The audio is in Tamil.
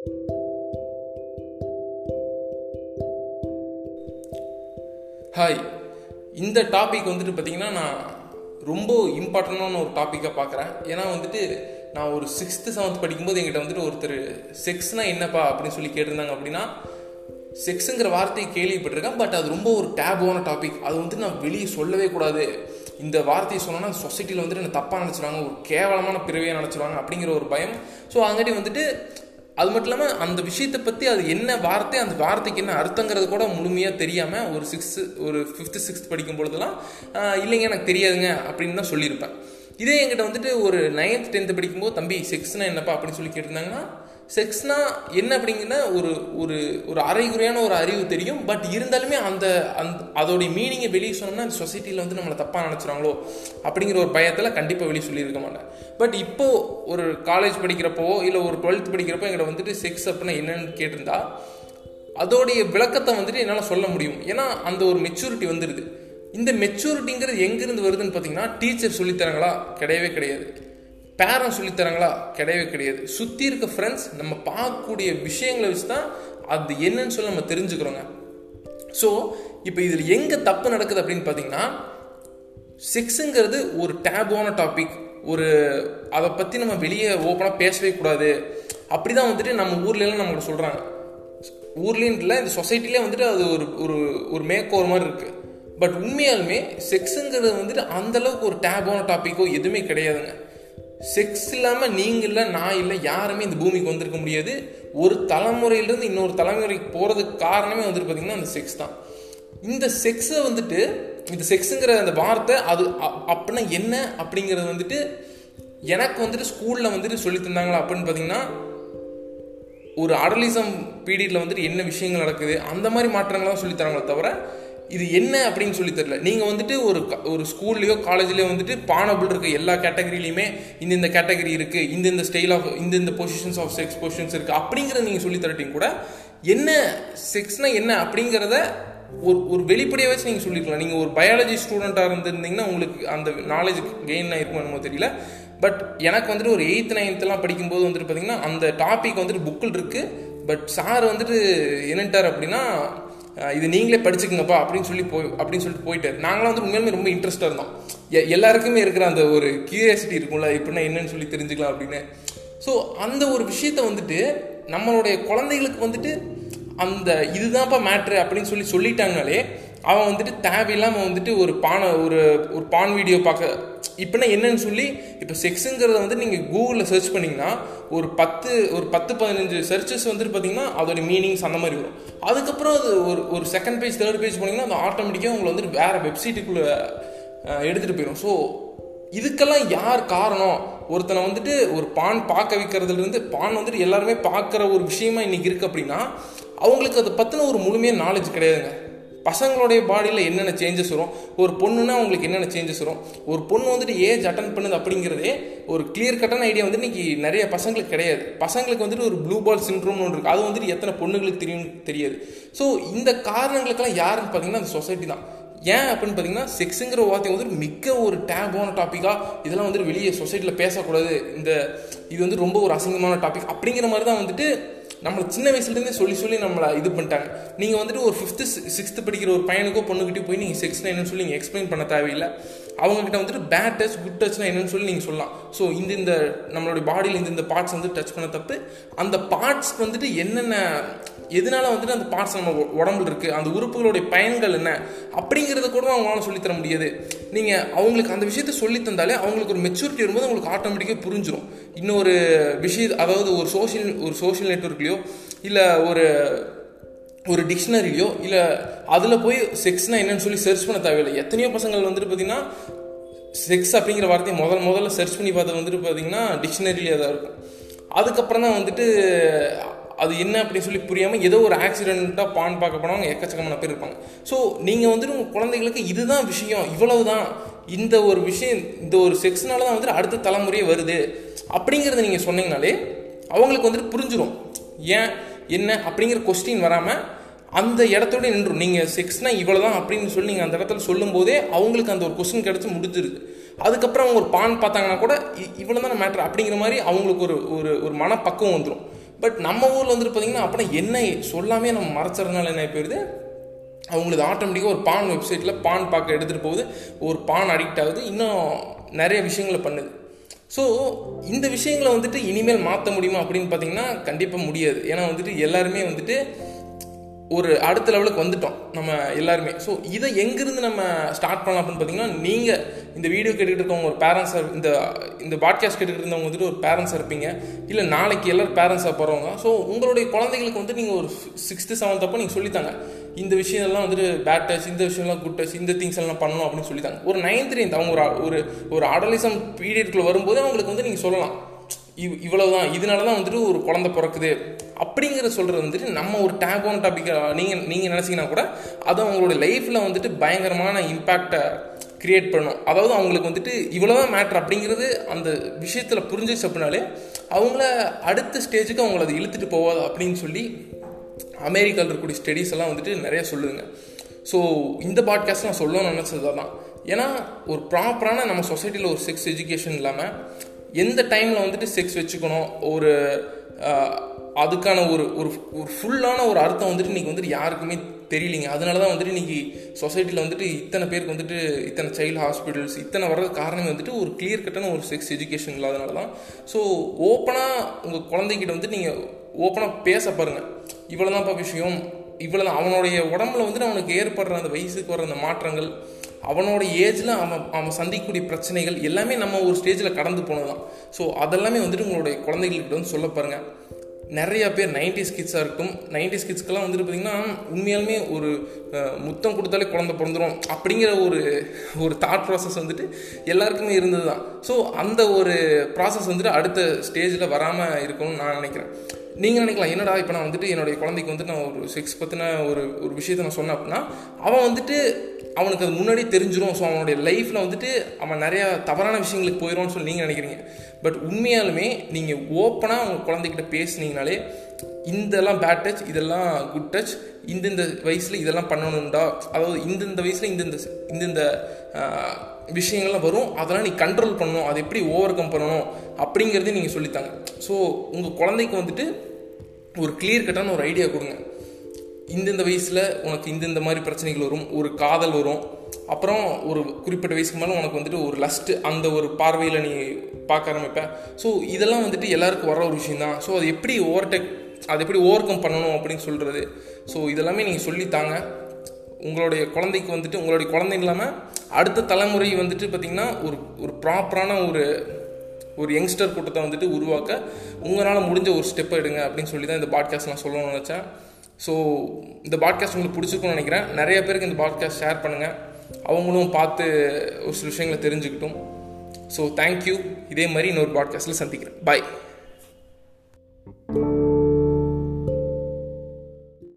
ஹாய் இந்த டாபிக் வந்துட்டு பார்த்தீங்கன்னா நான் ரொம்ப இம்பார்ட்டண்டான ஒரு டாப்பிக்காக பார்க்குறேன் ஏன்னா வந்துட்டு நான் ஒரு சிக்ஸ்த்து செவன்த் படிக்கும்போது எங்கிட்ட வந்துட்டு ஒருத்தர் செக்ஸ்னால் என்னப்பா? அப்படின்னு சொல்லி கேட்டிருந்தாங்க அப்படின்னா செக்ஸுங்கிற வார்த்தையை கேள்விப்பட்டிருக்கேன். பட் அது ரொம்ப ஒரு டேபான டாபிக் அது வந்து நான் வெளியே சொல்லவே கூடாது. இந்த வார்த்தையை சொன்னோன்னா சொசைட்டியில் வந்துட்டு என்ன தப்பாக நினச்சிருவாங்க. ஒரு கேவலமான பிறவையாக நினச்சிருவாங்க. அப்படிங்கிற ஒரு பயம். ஸோ அங்காட்டி வந்துட்டு அது மட்டும் இல்லாமல் அந்த விஷயத்தை பற்றி அது என்ன வார்த்தை அந்த வார்த்தைக்கு என்ன அர்த்தங்கிறது கூட முழுமையாக தெரியாமல் ஒரு சிக்ஸ்த்து ஒரு ஃபிஃப்த்து சிக்ஸ்த் படிக்கும் பொழுதுலாம் இல்லைங்க எனக்கு தெரியாதுங்க அப்படின்னு தான் சொல்லியிருப்பேன். இதே என்கிட்ட வந்துட்டு ஒரு நைன்த் டென்த்து படிக்கும்போது தம்பி செக்ஸ்னா என்னப்பா? அப்படின்னு சொல்லி கேட்டிருந்தாங்கன்னா செக்ஸ்னால் என்ன அப்படிங்கன்னா ஒரு ஒரு ஒரு அரைகுறையான ஒரு அறிவு தெரியும் பட் இருந்தாலுமே அந்த அந்த அதோடைய மீனிங்கை வெளியே சொன்னோம்னா அந்த சொசைட்டியில் வந்து நம்மளை தப்பாக நினச்சிறாங்களோ அப்படிங்கிற ஒரு பயத்தில் கண்டிப்பாக வெளியே சொல்லியிருக்க மாட்டேன். பட் இப்போது ஒரு காலேஜ் படிக்கிறப்போ இல்லை ஒரு டுவெல்த் படிக்கிறப்போ எங்களை வந்துட்டு செக்ஸ் அப்படின்னா என்னன்னு கேட்டிருந்தா அதோடைய விளக்கத்தை வந்துட்டு என்னால் சொல்ல முடியும். ஏன்னா அந்த ஒரு மெச்சூரிட்டி வந்துடுது இந்த மெச்சூரிட்டிங்கிறது எங்கேருந்து வருதுன்னு பார்த்தீங்கன்னா டீச்சர் சொல்லித்தராங்களா கிடையவே கிடையாது. பேரண்ட்ஸ் சொல்லித்தராங்களா? கிடையவே கிடையாது. சுற்றி இருக்க ஃப்ரெண்ட்ஸ் நம்ம பார்க்கக்கூடிய விஷயங்களை வச்சு தான் அது என்னன்னு சொல்லி நம்ம தெரிஞ்சுக்கிறோங்க. ஸோ இப்போ இதில் எங்கே தப்பு நடக்குது அப்படின்னு பார்த்தீங்கன்னா செக்ஸுங்கிறது ஒரு டேபான டாபிக் ஒரு அதை பற்றி நம்ம வெளியே ஓப்பனாக பேசவே கூடாது. அப்படி தான் வந்துட்டு நம்ம ஊர்லலாம் நம்மளுக்கு சொல்கிறாங்க ஊர்லேன்னு இல்லை இந்த சொசைட்டிலே வந்துட்டு அது ஒரு ஒரு ஒரு மேக்கோர் மாதிரி இருக்குது பட் உண்மையாலுமே செக்ஸுங்கிறது வந்துட்டு அந்தளவுக்கு ஒரு டேபான டாப்பிக்கோ எதுவுமே கிடையாதுங்க. செக்ஸ் இல்லாமல் நீங்கள் இல்லை நான் இல்லை யாருமே இந்த பூமிக்கு வந்திருக்க முடியாது. ஒரு தலைமுறையிலேருந்து இன்னொரு தலைமுறைக்கு போகிறதுக்கு காரணமே வந்துட்டு பார்த்திங்கன்னா அந்த செக்ஸ் தான். இந்த செக்ஸை வந்துட்டு இந்த செக்ஸுங்கிற அந்த வார்த்தை அது அப்படின்னா என்ன அப்படிங்கிறது வந்துட்டு எனக்கு வந்துட்டு ஸ்கூலில் வந்துட்டு சொல்லி தந்தாங்களா அப்படின்னு பார்த்தீங்கன்னா ஒரு அடலிசம் பீரியடில் வந்துட்டு என்ன விஷயங்கள் நடக்குது அந்த மாதிரி மாற்றங்கள்லாம் சொல்லித்தராங்களே தவிர இது என்ன அப்படின்னு சொல்லி தெரில நீங்கள் வந்துட்டு ஒரு ஒரு ஸ்கூல்லையோ காலேஜ்லேயோ வந்துட்டு பானபிள் இருக்க எல்லா கேட்டகரியிலையுமே இந்த இந்த கேட்டகரி இருக்குது இந்த இந்த ஸ்டைல் ஆஃப் இந்த இந்த பொசிஷன்ஸ் ஆஃப் செக்ஸ் பொசிஷன்ஸ் இருக்குது அப்படிங்கிறத நீங்கள் சொல்லி தரட்டிங்க கூட என்ன செக்ஸ்னால் என்ன அப்படிங்கிறத ஒரு ஒரு வெளிப்படையாக வச்சு நீங்கள் சொல்லிக்கலாம். நீங்கள் ஒரு பயாலஜி ஸ்டூடெண்ட்டாக இருந்திருந்தீங்கன்னா உங்களுக்கு அந்த நாலேஜ் கெயின் இருக்குமோ என்னமோ தெரியல. பட் எனக்கு வந்துட்டு ஒரு எயித்து நைன்த்லாம் படிக்கும்போது வந்துட்டு பார்த்தீங்கன்னா அந்த டாபிக் வந்துட்டு புக்கில் இருக்குது பட் சார் வந்துட்டு என்னட்டார் அப்படின்னா இது நீங்களே படிச்சுக்கங்கப்பா அப்படின்னு சொல்லி போய் அப்படின்னு சொல்லிட்டு போயிட்டு நாங்களாம் வந்து உண்மையிலுமே ரொம்ப இன்ட்ரெஸ்டாக இருந்தோம். எல்லாருக்குமே இருக்கிற அந்த ஒரு கியூரியாசிட்டி இருக்கும்ல இப்படின்னா என்னன்னு சொல்லி தெரிஞ்சுக்கலாம் அப்படின்னு. ஸோ அந்த ஒரு விஷயத்த வந்துட்டு நம்மளுடைய குழந்தைகளுக்கு வந்துட்டு அந்த இதுதான்ப்பா மேட்ரு அப்படின்னு சொல்லி சொல்லிட்டாங்கனாலே அவன் வந்துட்டு தேவையில்லாமல் வந்துட்டு ஒரு பானை ஒரு ஒரு பான் வீடியோ பார்க்க இப்போனா என்னன்னு சொல்லி இப்போ செக்ஸுங்கிறத வந்து நீங்கள் கூகுளில் சர்ச் பண்ணிங்கன்னா ஒரு பத்து ஒரு பத்து பதினஞ்சு சர்ச்சஸ் வந்துட்டு பார்த்தீங்கன்னா அதோட மீனிங்ஸ் அந்த மாதிரி வரும். அதுக்கப்புறம் அது ஒரு ஒரு செகண்ட் பேஜ் தேர்ட் பேஜ் போனீங்கன்னா அது ஆட்டோமேட்டிக்காக உங்களை வந்துட்டு வேறு வெப்சைட்டுக்குள்ளே எடுத்துகிட்டு போயிடும் ஸோ இதுக்கெல்லாம் யார் காரணம்? ஒருத்தனை வந்துட்டு ஒரு பான் பார்க்க வைக்கிறதுலேருந்து பான் வந்துட்டு எல்லாருமே பார்க்குற ஒரு விஷயமா இன்றைக்கி இருக்குது அப்படின்னா அவங்களுக்கு அதை பற்றின ஒரு முழுமையாக நாலேஜ் கிடையாதுங்க. பசங்களுடைய பாடியில் என்னென்ன சேஞ்சஸ் வரும்? ஒரு பொண்ணுன்னா அவங்களுக்கு என்னென்ன சேஞ்சஸ் வரும்? ஒரு பொண்ணு வந்துட்டு ஏஜ் அட்டன் பண்ணுது அப்படிங்கிறதே ஒரு கிளியர் கட்டான ஐடியா வந்து இன்னைக்கு நிறைய பசங்களுக்கு கிடையாது. பசங்களுக்கு வந்துட்டு ஒரு ப்ளூ பால் சின்ட்ரோம்னு ஒன்று இருக்குது அது வந்துட்டு எத்தனை பொண்ணுங்களுக்கு தெரியும் தெரியாது. ஸோ இந்த காரணங்களுக்கெல்லாம் யாருன்னு பார்த்தீங்கன்னா அந்த சொசைட்டி தான். ஏன் அப்படின்னு பார்த்தீங்கன்னா செக்ஸுங்கிற வார்த்தை வந்து மிக்க ஒரு டேபான டாப்பிக்காக இதெல்லாம் வந்துட்டு வெளியே சொசைட்டியில் பேசக்கூடாது. இந்த இது வந்து ரொம்ப ஒரு அசிங்கமான டாபிக் அப்படிங்கிற மாதிரி தான் வந்துட்டு நம்மளை சின்ன வயசுலேருந்தே சொல்லி சொல்லி நம்மளை இது பண்ணிட்டாங்க. நீங்கள் வந்துட்டு ஒரு ஃபிஃப்த்து சிக்ஸ்த்து படிக்கிற ஒரு பையனுக்கோ பொண்ணுக்கிட்டே போய் நீங்கள் செக்ஸ்னா என்னன்னு சொல்லி நீங்கள் எக்ஸ்பிளைன் பண்ண தேவையில்லை. அவங்கக்கிட்ட வந்துட்டு பேட் டச் குட் டச்னா என்னன்னு சொல்லி நீங்கள் சொல்லலாம். ஸோ இந்த இந்த நம்மளுடைய பாடியில் இந்த இந்த பார்ட்ஸ் வந்து டச் பண்ண தப்பு. அந்த பார்ட்ஸ் வந்துட்டு என்னென்ன எதனால வந்துட்டு அந்த பார்ட்ஸ் நம்ம உடம்புல இருக்குது அந்த உறுப்புகளுடைய பயன்கள் என்ன அப்படிங்கிறத கூட அவங்களால சொல்லித்தர முடியாது. நீங்கள் அவங்களுக்கு அந்த விஷயத்த சொல்லி தந்தாலே அவங்களுக்கு ஒரு மெச்சூரிட்டி வரும்போது அவங்களுக்கு ஆட்டோமேட்டிக்காக புரிஞ்சிடும் இன்னொரு விஷயம் அதாவது ஒரு சோஷியல் ஒரு சோஷியல் நெட்ஒர்க்லேயோ இல்லை ஒரு ஒரு டிக்ஷனரியோ இல்லை அதில் போய் செக்ஸ்னால் என்னன்னு சொல்லி சர்ச் பண்ண தேவையில்லை. எத்தனையோ பசங்கள் வந்துட்டு பார்த்தீங்கன்னா செக்ஸ் அப்படிங்கிற வார்த்தையை முதல் முதல்ல சர்ச் பண்ணி பார்த்தது வந்துட்டு பார்த்தீங்கன்னா டிக்ஷனரியிலே தான் இருக்கும். அதுக்கப்புறம் தான் வந்துட்டு அது என்ன அப்படின்னு சொல்லி புரியாமல் ஏதோ ஒரு ஆக்சிடெண்ட்டாக பான் பார்க்க போனவங்க எக்கச்சக்கமான பேர் இருப்பாங்க. ஸோ நீங்கள் வந்துட்டு உங்கள் குழந்தைகளுக்கு இதுதான் விஷயம் இவ்வளவு தான் இந்த ஒரு விஷயம் இந்த ஒரு செக்ஸ்னால தான் வந்துட்டு அடுத்த தலைமுறையே வருது. அப்படிங்கிறத நீங்கள் சொன்னீங்கனாலே அவங்களுக்கு வந்துட்டு புரிஞ்சிடும் ஏன்? என்ன அப்படிங்கிற கொஸ்டின் வராமல் அந்த இடத்தோட நின்றும். நீங்கள் செக்ஸ்னால் இவ்வளோ தான் அப்படின்னு சொல்லி நீங்கள் அந்த இடத்துல சொல்லும் போதே அவங்களுக்கு அந்த ஒரு கொஸ்டின் கிடச்சி முடிஞ்சிருது. அதுக்கப்புறம் அவங்க ஒரு பான் பார்த்தாங்கன்னா கூட இவ்வளோ தானே மேட்ரு அப்படிங்கிற மாதிரி அவங்களுக்கு ஒரு ஒரு ஒரு மனப்பக்குவம் வந்துடும் பட் நம்ம ஊரில் வந்துட்டு பார்த்தீங்கன்னா அப்படின்னா என்ன சொல்லாமே நம்ம மறைச்சறதுனால என்ன போயிடுது அவங்களுக்கு ஆட்டோமேட்டிக்காக ஒரு பான் வெப்சைட்டில் பான் பார்க்க எடுத்துகிட்டு போகுது. ஒரு பான் அடிக்ட் ஆகுது. இன்னும் நிறைய விஷயங்களை பண்ணுது. ஸோ இந்த விஷயங்களை வந்துட்டு இனிமேல் மாற்ற முடியுமா அப்படின்னு பார்த்தீங்கன்னா கண்டிப்பாக முடியாது. ஏன்னா வந்துட்டு எல்லாருமே வந்துட்டு ஒரு அடுத்த லெவலுக்கு வந்துட்டோம் நம்ம எல்லாருமே. ஸோ இதை எங்கேருந்து நம்ம ஸ்டார்ட் பண்ணலாம் அப்படின்னு பார்த்தீங்கன்னா நீங்கள் இந்த வீடியோ கேட்டுக்கிட்டு இருக்கவங்க ஒரு பேரண்ட்ஸாக இந்த இந்த பாட்காஸ்ட் கேட்டுக்கிட்டு இருந்தவங்க வந்துட்டு ஒரு பேரண்ட்ஸாக இருப்பீங்க. இல்லை நாளைக்கு எல்லோரும் பேரண்ட்ஸாக போகிறவங்க ஸோ உங்களுடைய குழந்தைகளுக்கு வந்து நீங்கள் ஒரு சிக்ஸ்த்து செவன்த் அப்போ நீங்கள் சொல்லித்தாங்க இந்த விஷயம்லாம் வந்துட்டு பேட் டச் இந்த விஷயம்லாம் குட் டச் இந்த திங்ஸ் எல்லாம் பண்ணணும் அப்படின்னு சொல்லித்தாங்க ஒரு நைன்த் நைன்த் அவங்க ஒரு ஒரு அடலிசம் பீரியட்குள்ளே வரும்போதே அவங்களுக்கு வந்து நீங்கள் சொல்லலாம். இவ் இவ்வளவுதான் இதனால தான் வந்துட்டு ஒரு குழந்தை பிறக்குது. அப்படிங்கிற சொல்கிறது வந்துட்டு நம்ம ஒரு டேபான டாபிக் நீங்கள் நீங்கள் நினச்சிங்கன்னா கூட அது அவங்களோட லைஃப்பில் வந்துட்டு பயங்கரமான இம்பேக்டை க்ரியேட் பண்ணும். அதாவது அவங்களுக்கு வந்துட்டு இவ்வளோதான் மேட்ரு அப்படிங்கிறது அந்த விஷயத்தில் புரிஞ்சிச்சு அப்படின்னாலே அவங்கள அடுத்த ஸ்டேஜுக்கு அவங்கள அதை இழுத்துட்டு போவாது அப்படின்னு சொல்லி அமெரிக்காவில் இருக்கக்கூடிய ஸ்டடீஸ் எல்லாம் வந்துட்டு நிறைய சொல்லுதுங்க. ஸோ இந்த பாட்காஸ்ட் நான் சொல்லணும்னு நினச்சது தான் ஏன்னா ஒரு ப்ராப்பரான நம்ம சொசைட்டியில் ஒரு செக்ஸ் எஜுகேஷன் இல்லாமல் எந்த டைமில் வந்துட்டு செக்ஸ் வச்சுக்கணும் ஒரு அதுக்கான ஒரு ஒரு ஒரு ஃபுல்லான ஒரு அர்த்தம் வந்துட்டு இன்றைக்கி வந்துட்டு யாருக்குமே தெரியலிங்க. அதனால தான் வந்துட்டு இன்றைக்கி சொசைட்டியில் வந்துட்டு இத்தனை பேருக்கு வந்துட்டு இத்தனை சைல்டு ஹாஸ்பிட்டல்ஸ் இத்தனை வர்றது காரணமே வந்துட்டு ஒரு கிளியர் கட்டான ஒரு செக்ஸ் எஜுகேஷன் இல்லாதனால தான் ஸோ ஓப்பனாக உங்கள் குழந்தைகிட்ட வந்துட்டு நீங்கள் ஓப்பனாக பேச பாருங்கள் இவ்வளோதான்ப்பா விஷயம். இவ்வளோ தான். அவனுடைய உடம்புல வந்துட்டு அவனுக்கு ஏற்படுற அந்த வயசுக்கு வர அந்த மாற்றங்கள் அவனோட ஏஜில் அவன் அவன் சந்திக்கக்கூடிய பிரச்சனைகள் எல்லாமே நம்ம ஒரு ஸ்டேஜில் கடந்து போனது தான் ஸோ அதெல்லாமே வந்துட்டு உங்களுடைய குழந்தைகளுக்கு வந்து சொல்ல பாருங்கள் நிறையா பேர் நைன்டிஸ் கிட்ஸாக இருக்கட்டும் நைன்டிஸ் கிட்ஸ்க்கெல்லாம் வந்துட்டு பார்த்திங்கன்னா உண்மையாலுமே ஒரு முத்தம் கொடுத்தாலே குழந்தை பிறந்துடும் அப்படிங்கிற ஒரு ஒரு தாட் ப்ராசஸ் வந்துட்டு எல்லாருக்குமே இருந்தது தான் ஸோ அந்த ஒரு ப்ராசஸ் வந்துட்டு அடுத்த ஸ்டேஜில் வராமல் இருக்கணும்னு நான் நினைக்கிறேன். நீங்கள் நினைக்கலாம் என்னடா இப்போ நான் வந்துட்டு என்னுடைய குழந்தைக்கு வந்துட்டு நான் ஒரு செக்ஸ் பற்றின ஒரு ஒரு விஷயத்தை நான் சொன்னேன் அப்படின்னா அவன் வந்துட்டு அவனுக்கு அது முன்னாடி தெரிஞ்சிடும் ஸோ அவனுடைய லைஃப்பில் வந்துட்டு அவன் நிறையா தவறான விஷயங்களுக்கு போயிடும்னு சொல்லி நீங்கள் நினைக்கிறீங்க. பட் உண்மையாலுமே நீங்கள் ஓப்பனாக அவங்க குழந்தைகிட்ட பேசுனீங்கனாலே இதெல்லாம் பேட் டச் இதெல்லாம் குட் டச் இந்தந்த வயசில் இதெல்லாம் பண்ணணும்டா. அதாவது இந்தந்த வயசில் இந்தந்த இந்தந்த விஷயங்கள்லாம் வரும். அதெல்லாம் நீ கண்ட்ரோல் பண்ணணும். அதை எப்படி ஓவர் கம் பண்ணணும்? அப்படிங்கிறதையும் நீங்கள் சொல்லித்தாங்க. ஸோ உங்கள் குழந்தைக்கு வந்துட்டு ஒரு கிளியர் கட்டான ஒரு ஐடியா கொடுங்க. இந்தந்த வயசில் உனக்கு இந்தந்த மாதிரி பிரச்சனைகள் வரும் ஒரு காதல் வரும். அப்புறம் ஒரு குறிப்பிட்ட வயசுக்கு மேலே உனக்கு வந்துட்டு ஒரு லஸ்ட்டு அந்த ஒரு பார்வையில் நீ பார்க்க ஆரம்பிப்ப. ஸோ இதெல்லாம் வந்துட்டு எல்லாருக்கும் வர ஒரு விஷயம் தான். ஸோ அது எப்படி ஓவர்டேக் அதை எப்படி ஓவர் கம் பண்ணணும் அப்படின்னு சொல்கிறது ஸோ இதெல்லாமே நீங்கள் சொல்லித்தாங்க. உங்களுடைய குழந்தைக்கு வந்துட்டு உங்களுடைய குழந்தை இல்லாமல் அடுத்த தலைமுறை வந்துட்டு பார்த்திங்கன்னா ஒரு ஒரு ப்ராப்பரான ஒரு ஒரு யங்ஸ்டர் கூட்டத்தை வந்துட்டு உருவாக்க உங்களால் முடிஞ்ச ஒரு ஸ்டெப் எடுங்க அப்படின்னு சொல்லி தான் இந்த பாட்காஸ்ட் நான் சொல்லணும்னு நினச்சேன். ஸோ இந்த பாட்காஸ்ட் உங்களுக்கு பிடிச்சிருக்கும்னு நினைக்கிறேன். நிறைய பேருக்கு இந்த பாட்காஸ்ட் ஷேர் பண்ணுங்கள் அவங்களும் பார்த்து ஒரு சில விஷயங்களை தெரிஞ்சுக்கிட்டும். ஸோ தேங்க்யூ இதே மாதிரி இன்னொரு பாட்காஸ்ட்டில் சந்திக்கிறேன். பாய்